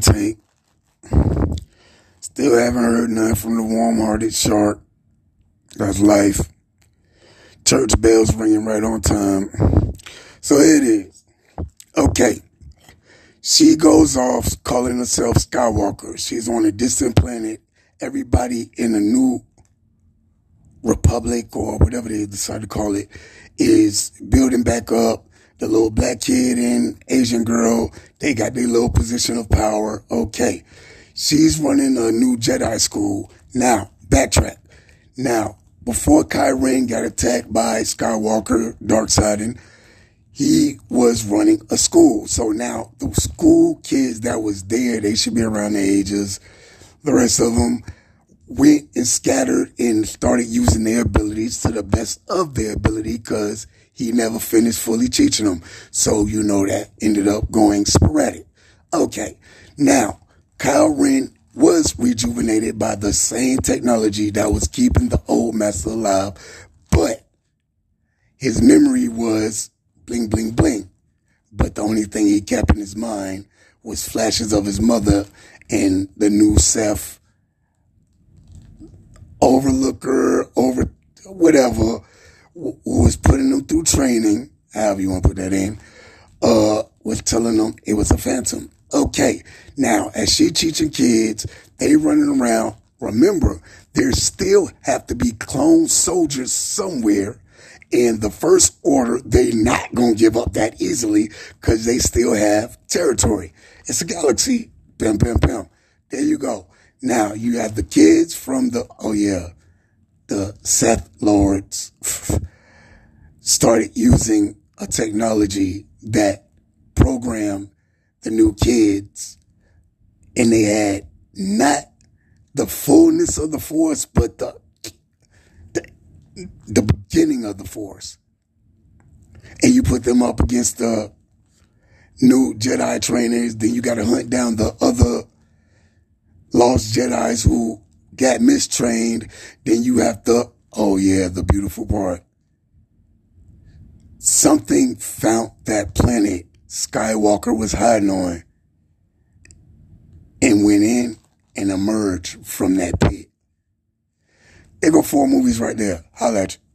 tank. Still haven't heard nothing from the warm-hearted shark. That's life. Church bells ringing right on time. So here it is. Okay. She goes off calling herself Skywalker. She's on a distant planet. Everybody in the new republic or whatever they decide to call it is building back up. The little black kid and Asian girl, they got their little position of power. Okay. She's running a new Jedi school. Now, backtrack. Now, before Kyren got attacked by Skywalker, Darksiding, he was running a school. So now the school kids that was there, they should be around the ages. The rest of them went and scattered and started using their abilities to the best of their ability because he never finished fully teaching them. So, you know, that ended up going sporadic. Okay. Now, Kylo Ren was rejuvenated by the same technology that was keeping the old master alive, but his memory was bling, bling, bling. But the only thing he kept in his mind was flashes of his mother and the new Sith overlooker, over whatever, was putting them through training, however you want to put that in, uh, was telling them it was a phantom. Okay, now as she teaching kids, they running around. Remember, there still have to be clone soldiers somewhere in the first order, they not gonna give up that easily because they still have territory. It's a galaxy. Bam, bam, bam. There you go. Now you have the kids from the oh yeah, the Sith Lords started using a technology that programmed the new kids, and they had not the fullness of the force, but the the beginning of the force. And you put them up against the new Jedi trainers, then you got to hunt down the other lost Jedi's who got mistrained. Then you have to, oh yeah, the beautiful part. Something found that planet Skywalker was hiding on and went in and emerged from that pit. There go four movies right there. Holla at you.